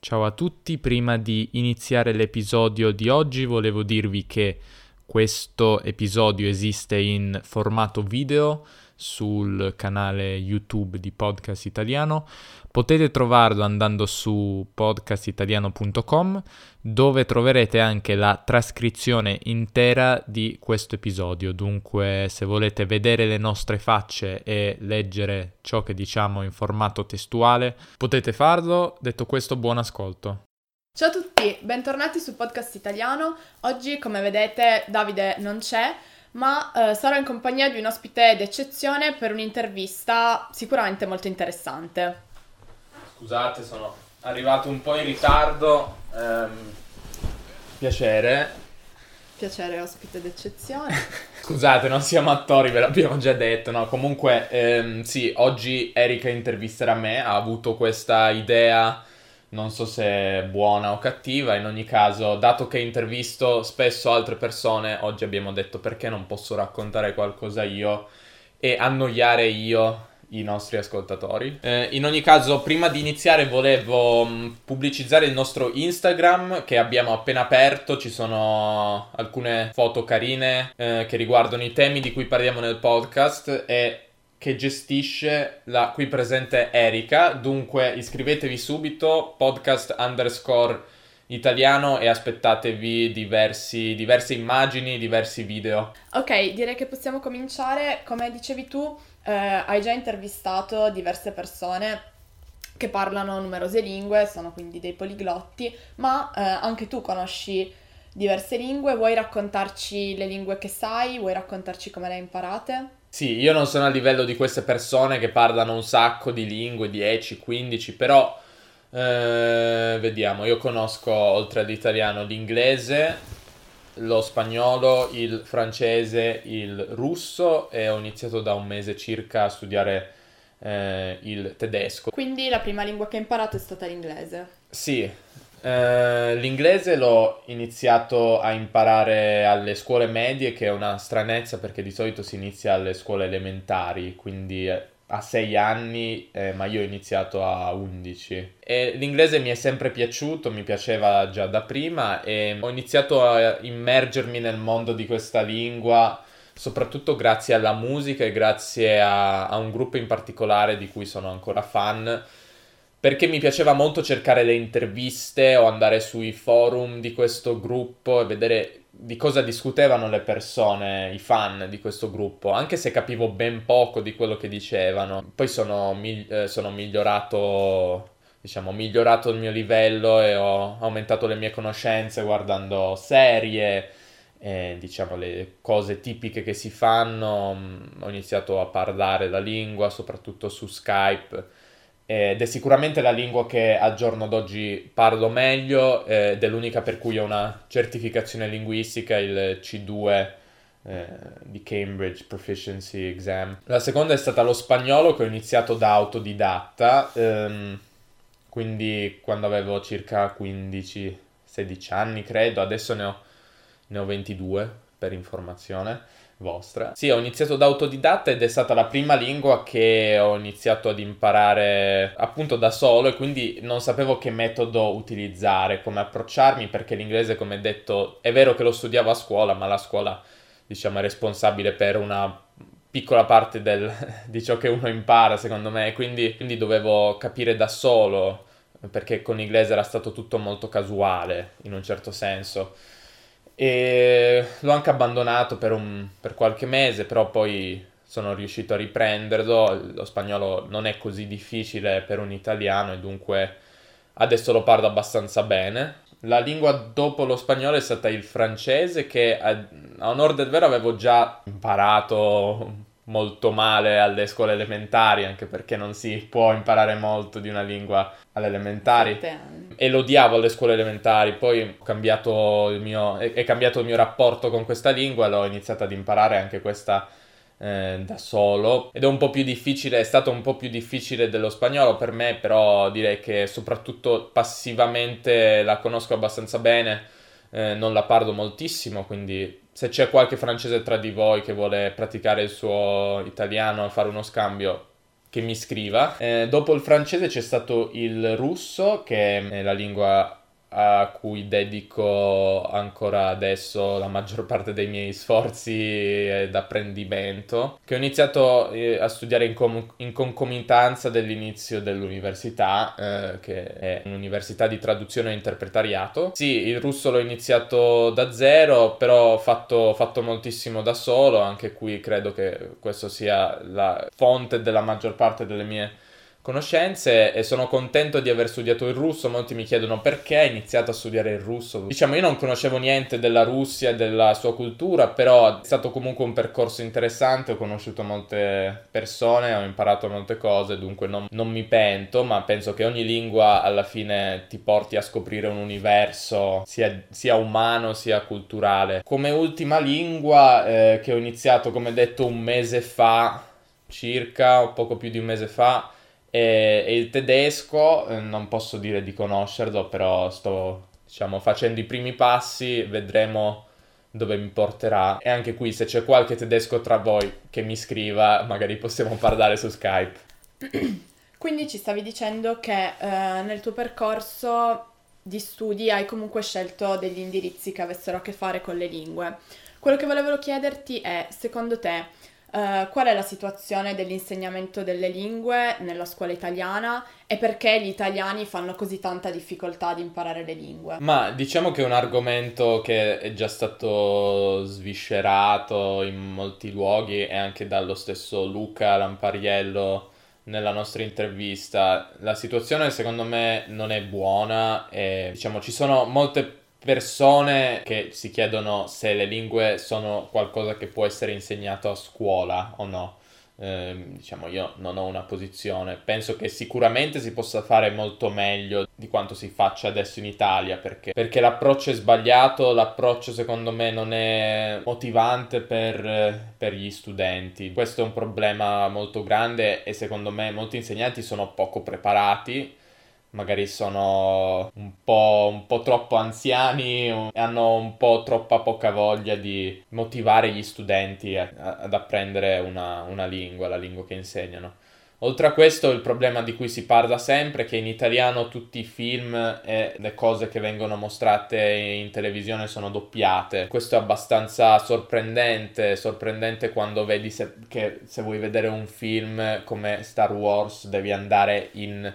Ciao a tutti, prima di iniziare l'episodio di oggi volevo dirvi che questo episodio esiste in formato video sul canale YouTube di Podcast Italiano. Potete trovarlo andando su podcastitaliano.com dove troverete anche la trascrizione intera di questo episodio. Dunque, se volete vedere le nostre facce e leggere ciò che diciamo in formato testuale, potete farlo. Detto questo, buon ascolto. Ciao a tutti, bentornati su Podcast Italiano. Oggi, come vedete, Davide non c'è, ma eh, sarò in compagnia di un ospite d'eccezione per un'intervista sicuramente molto interessante. Scusate, sono arrivato un po' in ritardo. Ehm, piacere. Piacere, ospite d'eccezione. Scusate, non siamo attori, ve l'abbiamo già detto, no? Comunque, ehm, sì, oggi Erika intervisterà me, ha avuto questa idea non so se è buona o cattiva, in ogni caso, dato che intervisto spesso altre persone, oggi abbiamo detto perché non posso raccontare qualcosa io e annoiare io i nostri ascoltatori. Eh, in ogni caso, prima di iniziare volevo mm, pubblicizzare il nostro Instagram che abbiamo appena aperto, ci sono alcune foto carine eh, che riguardano i temi di cui parliamo nel podcast e che gestisce la qui presente Erika. Dunque iscrivetevi subito, podcast underscore italiano e aspettatevi diversi, diverse immagini, diversi video. Ok, direi che possiamo cominciare. Come dicevi tu, eh, hai già intervistato diverse persone che parlano numerose lingue, sono quindi dei poliglotti, ma eh, anche tu conosci diverse lingue, vuoi raccontarci le lingue che sai, vuoi raccontarci come le hai imparate? Sì, io non sono a livello di queste persone che parlano un sacco di lingue, 10, 15, però eh, vediamo, io conosco oltre all'italiano l'inglese, lo spagnolo, il francese, il russo e ho iniziato da un mese circa a studiare eh, il tedesco. Quindi la prima lingua che hai imparato è stata l'inglese? Sì, eh, l'inglese l'ho iniziato a imparare alle scuole medie, che è una stranezza perché di solito si inizia alle scuole elementari, quindi eh, a 6 anni, eh, ma io ho iniziato a 11. E l'inglese mi è sempre piaciuto, mi piaceva già da prima e ho iniziato a immergermi nel mondo di questa lingua soprattutto grazie alla musica e grazie a, a un gruppo in particolare di cui sono ancora fan perché mi piaceva molto cercare le interviste o andare sui forum di questo gruppo e vedere di cosa discutevano le persone, i fan di questo gruppo, anche se capivo ben poco di quello che dicevano. Poi sono, migli- eh, sono migliorato, diciamo, migliorato il mio livello e ho aumentato le mie conoscenze guardando serie, e, diciamo, le cose tipiche che si fanno. Ho iniziato a parlare la lingua, soprattutto su Skype ed è sicuramente la lingua che al giorno d'oggi parlo meglio ed è l'unica per cui ho una certificazione linguistica, il C2 eh, di Cambridge Proficiency Exam. La seconda è stata lo spagnolo che ho iniziato da autodidatta, ehm, quindi quando avevo circa 15-16 anni credo, adesso ne ho, ne ho 22 per informazione vostra. Sì, ho iniziato da autodidatta ed è stata la prima lingua che ho iniziato ad imparare appunto da solo e quindi non sapevo che metodo utilizzare, come approcciarmi perché l'inglese, come detto, è vero che lo studiavo a scuola, ma la scuola, diciamo, è responsabile per una piccola parte del, di ciò che uno impara, secondo me, quindi, quindi dovevo capire da solo perché con l'inglese era stato tutto molto casuale, in un certo senso. E l'ho anche abbandonato per, un, per qualche mese, però poi sono riuscito a riprenderlo. Lo spagnolo non è così difficile per un italiano e dunque adesso lo parlo abbastanza bene. La lingua dopo lo spagnolo è stata il francese che a, a onore del vero avevo già imparato molto male alle scuole elementari, anche perché non si può imparare molto di una lingua alle elementari. E lo odiavo alle scuole elementari, poi ho cambiato il mio, è, cambiato il mio rapporto con questa lingua e l'ho iniziato ad imparare anche questa eh, da solo. Ed è un po' più difficile, è stato un po' più difficile dello spagnolo per me, però direi che soprattutto passivamente la conosco abbastanza bene. Eh, non la parlo moltissimo, quindi se c'è qualche francese tra di voi che vuole praticare il suo italiano, fare uno scambio, che mi scriva. Eh, dopo il francese c'è stato il russo, che è la lingua a cui dedico ancora adesso la maggior parte dei miei sforzi d'apprendimento, che ho iniziato eh, a studiare in, com- in concomitanza dell'inizio dell'università, eh, che è un'università di traduzione e interpretariato. Sì, il russo l'ho iniziato da zero, però ho fatto, fatto moltissimo da solo, anche qui credo che questo sia la fonte della maggior parte delle mie conoscenze e sono contento di aver studiato il russo. Molti mi chiedono perché hai iniziato a studiare il russo. Diciamo, io non conoscevo niente della Russia e della sua cultura, però è stato comunque un percorso interessante. Ho conosciuto molte persone, ho imparato molte cose, dunque non, non mi pento, ma penso che ogni lingua alla fine ti porti a scoprire un universo sia, sia umano sia culturale. Come ultima lingua eh, che ho iniziato, come detto, un mese fa circa, o poco più di un mese fa, e, e il tedesco, eh, non posso dire di conoscerlo, però sto, diciamo, facendo i primi passi, vedremo dove mi porterà. E anche qui, se c'è qualche tedesco tra voi che mi scriva, magari possiamo parlare su Skype. Quindi ci stavi dicendo che eh, nel tuo percorso di studi hai comunque scelto degli indirizzi che avessero a che fare con le lingue. Quello che volevo chiederti è, secondo te, Uh, qual è la situazione dell'insegnamento delle lingue nella scuola italiana e perché gli italiani fanno così tanta difficoltà ad imparare le lingue? Ma diciamo che è un argomento che è già stato sviscerato in molti luoghi e anche dallo stesso Luca Lampariello nella nostra intervista. La situazione secondo me non è buona e diciamo ci sono molte persone che si chiedono se le lingue sono qualcosa che può essere insegnato a scuola o no. Eh, diciamo io non ho una posizione, penso che sicuramente si possa fare molto meglio di quanto si faccia adesso in Italia perché, perché l'approccio è sbagliato, l'approccio secondo me non è motivante per, per gli studenti. Questo è un problema molto grande e secondo me molti insegnanti sono poco preparati magari sono un po', un po', troppo anziani e hanno un po' troppa poca voglia di motivare gli studenti a, a, ad apprendere una, una lingua, la lingua che insegnano. Oltre a questo, il problema di cui si parla sempre è che in italiano tutti i film e le cose che vengono mostrate in televisione sono doppiate. Questo è abbastanza sorprendente, sorprendente quando vedi se, che se vuoi vedere un film come Star Wars devi andare in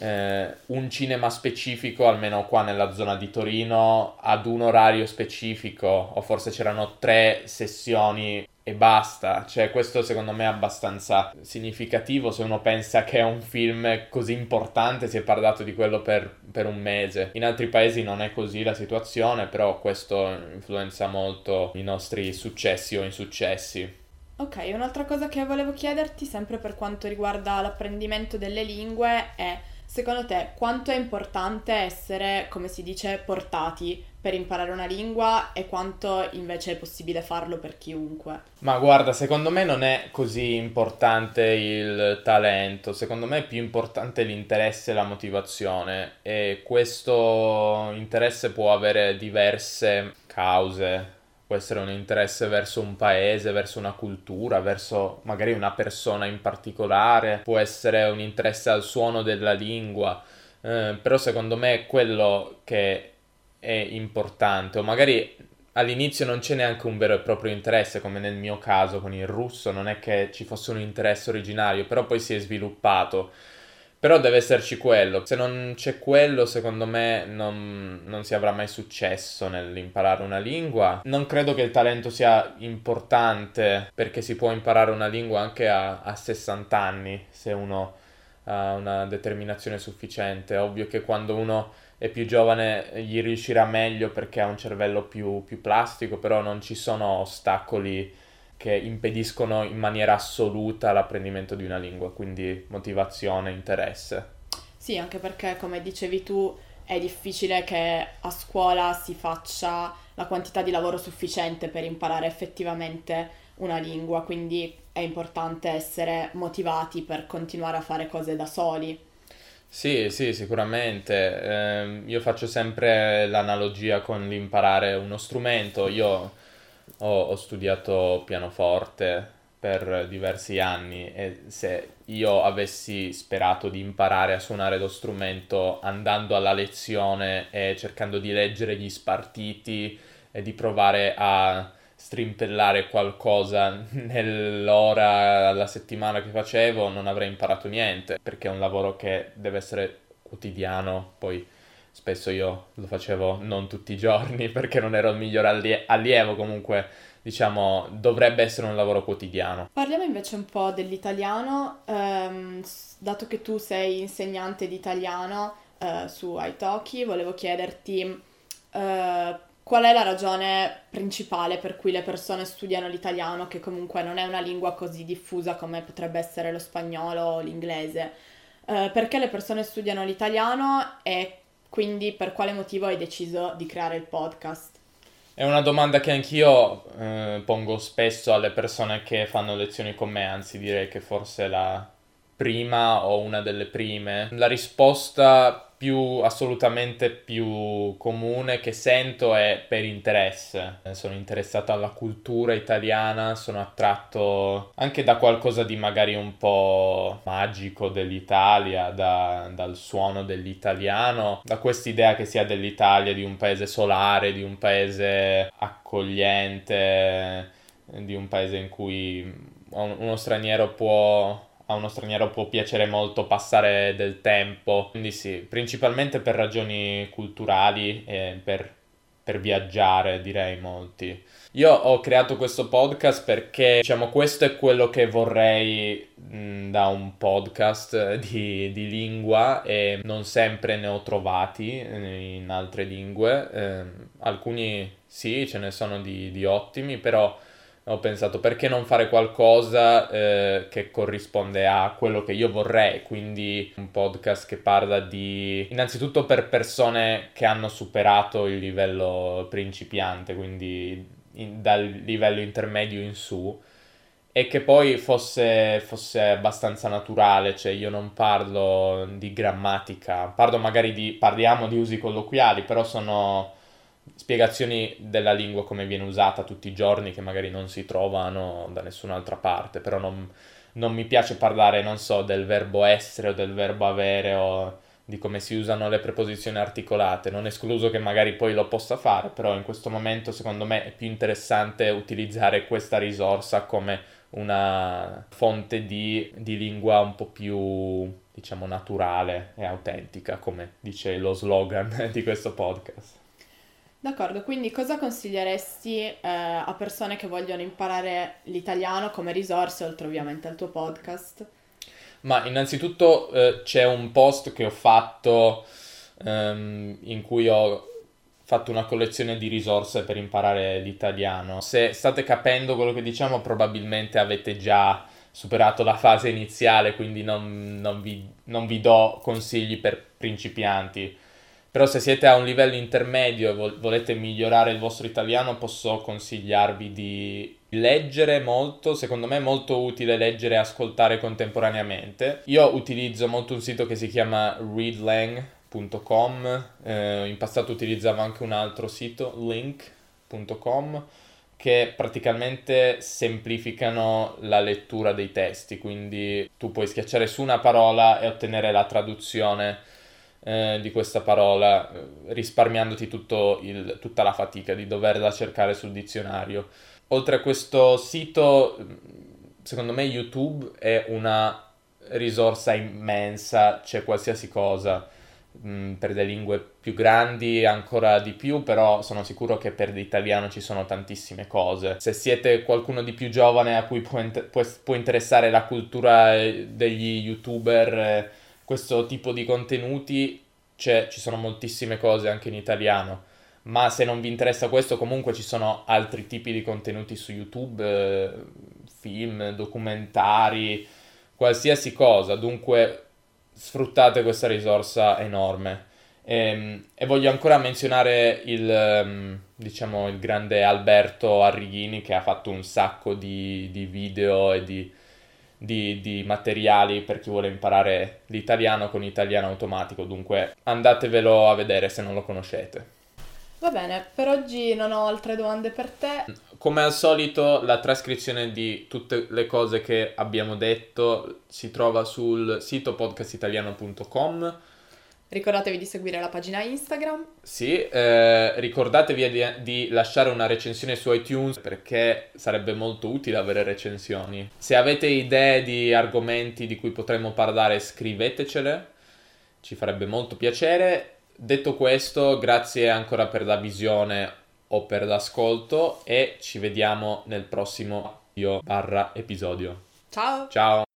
eh, un cinema specifico, almeno qua nella zona di Torino, ad un orario specifico, o forse c'erano tre sessioni e basta. Cioè, questo secondo me è abbastanza significativo se uno pensa che è un film così importante, si è parlato di quello per, per un mese. In altri paesi non è così la situazione, però questo influenza molto i nostri successi o insuccessi. Ok, un'altra cosa che volevo chiederti, sempre per quanto riguarda l'apprendimento delle lingue, è Secondo te quanto è importante essere, come si dice, portati per imparare una lingua e quanto invece è possibile farlo per chiunque? Ma guarda, secondo me non è così importante il talento, secondo me è più importante l'interesse e la motivazione e questo interesse può avere diverse cause può essere un interesse verso un paese, verso una cultura, verso magari una persona in particolare, può essere un interesse al suono della lingua, eh, però secondo me è quello che è importante, o magari all'inizio non c'è neanche un vero e proprio interesse, come nel mio caso con il russo, non è che ci fosse un interesse originario, però poi si è sviluppato. Però deve esserci quello. Se non c'è quello, secondo me non, non, si avrà mai successo nell'imparare una lingua. Non credo che il talento sia importante perché si può imparare una lingua anche a, a 60 anni se uno ha una determinazione sufficiente. Ovvio che quando uno è più giovane gli riuscirà meglio perché ha un cervello più, più plastico, però non ci sono ostacoli che impediscono in maniera assoluta l'apprendimento di una lingua, quindi motivazione, interesse. Sì, anche perché come dicevi tu è difficile che a scuola si faccia la quantità di lavoro sufficiente per imparare effettivamente una lingua, quindi è importante essere motivati per continuare a fare cose da soli. Sì, sì, sicuramente. Eh, io faccio sempre l'analogia con l'imparare uno strumento. Io ho, ho studiato pianoforte per diversi anni e se io avessi sperato di imparare a suonare lo strumento andando alla lezione e cercando di leggere gli spartiti e di provare a strimpellare qualcosa nell'ora alla settimana che facevo, non avrei imparato niente, perché è un lavoro che deve essere quotidiano, poi spesso io lo facevo non tutti i giorni perché non ero il miglior allie- allievo, comunque diciamo dovrebbe essere un lavoro quotidiano. Parliamo invece un po' dell'italiano, ehm, dato che tu sei insegnante di italiano eh, su Italki, volevo chiederti eh, qual è la ragione principale per cui le persone studiano l'italiano, che comunque non è una lingua così diffusa come potrebbe essere lo spagnolo o l'inglese. Eh, perché le persone studiano l'italiano e quindi per quale motivo hai deciso di creare il podcast? È una domanda che anch'io eh, pongo spesso alle persone che fanno lezioni con me, anzi direi che forse la prima o una delle prime. La risposta più assolutamente più comune che sento è per interesse. Sono interessato alla cultura italiana, sono attratto anche da qualcosa di magari un po' magico dell'Italia, da, dal suono dell'italiano, da quest'idea che sia dell'Italia di un paese solare, di un paese accogliente, di un paese in cui uno straniero può a uno straniero può piacere molto passare del tempo. Quindi sì, principalmente per ragioni culturali e per, per viaggiare, direi molti. Io ho creato questo podcast perché, diciamo, questo è quello che vorrei mh, da un podcast di, di, lingua e non sempre ne ho trovati in altre lingue. Eh, alcuni sì, ce ne sono di, di ottimi, però ho pensato perché non fare qualcosa eh, che corrisponde a quello che io vorrei, quindi un podcast che parla di innanzitutto per persone che hanno superato il livello principiante, quindi in, dal livello intermedio in su e che poi fosse, fosse abbastanza naturale, cioè io non parlo di grammatica, parlo magari di, parliamo di usi colloquiali, però sono spiegazioni della lingua come viene usata tutti i giorni che magari non si trovano da nessun'altra parte, però non, non mi piace parlare, non so, del verbo essere o del verbo avere o di come si usano le preposizioni articolate, non escluso che magari poi lo possa fare, però in questo momento secondo me è più interessante utilizzare questa risorsa come una fonte di, di lingua un po' più, diciamo, naturale e autentica, come dice lo slogan di questo podcast. D'accordo, quindi cosa consiglieresti eh, a persone che vogliono imparare l'italiano come risorse, oltre ovviamente al tuo podcast? Ma innanzitutto eh, c'è un post che ho fatto ehm, in cui ho fatto una collezione di risorse per imparare l'italiano. Se state capendo quello che diciamo, probabilmente avete già superato la fase iniziale, quindi non, non, vi, non vi do consigli per principianti però se siete a un livello intermedio e volete migliorare il vostro italiano, posso consigliarvi di leggere molto, secondo me è molto utile leggere e ascoltare contemporaneamente. Io utilizzo molto un sito che si chiama readlang.com, eh, in passato utilizzavo anche un altro sito, link.com, che praticamente semplificano la lettura dei testi, quindi tu puoi schiacciare su una parola e ottenere la traduzione eh, di questa parola, eh, risparmiandoti il, tutta la fatica di doverla cercare sul dizionario. Oltre a questo sito, secondo me YouTube è una risorsa immensa, c'è qualsiasi cosa. Mm, per le lingue più grandi ancora di più, però sono sicuro che per l'italiano ci sono tantissime cose. Se siete qualcuno di più giovane a cui può, inter- può, interessare la cultura eh, degli youtuber, questo tipo di contenuti ci sono moltissime cose anche in italiano, ma se non vi interessa questo comunque ci sono altri tipi di contenuti su YouTube, eh, film, documentari, qualsiasi cosa, dunque sfruttate questa risorsa enorme. E, ehm, e voglio ancora menzionare il, ehm, diciamo, il grande Alberto Arrighini che ha fatto un sacco di, di video e di di, di, materiali per chi vuole imparare l'italiano con italiano automatico, dunque andatevelo a vedere se non lo conoscete. Va bene, per oggi non ho altre domande per te. Come al solito, la trascrizione di tutte le cose che abbiamo detto si trova sul sito podcastitaliano.com. Ricordatevi di seguire la pagina Instagram. Sì, eh, ricordatevi di, di, lasciare una recensione su iTunes perché sarebbe molto utile avere recensioni. Se avete idee di argomenti di cui potremmo parlare, scrivetecele, ci farebbe molto piacere. Detto questo, grazie ancora per la visione o per l'ascolto e ci vediamo nel prossimo video barra episodio. Ciao! Ciao!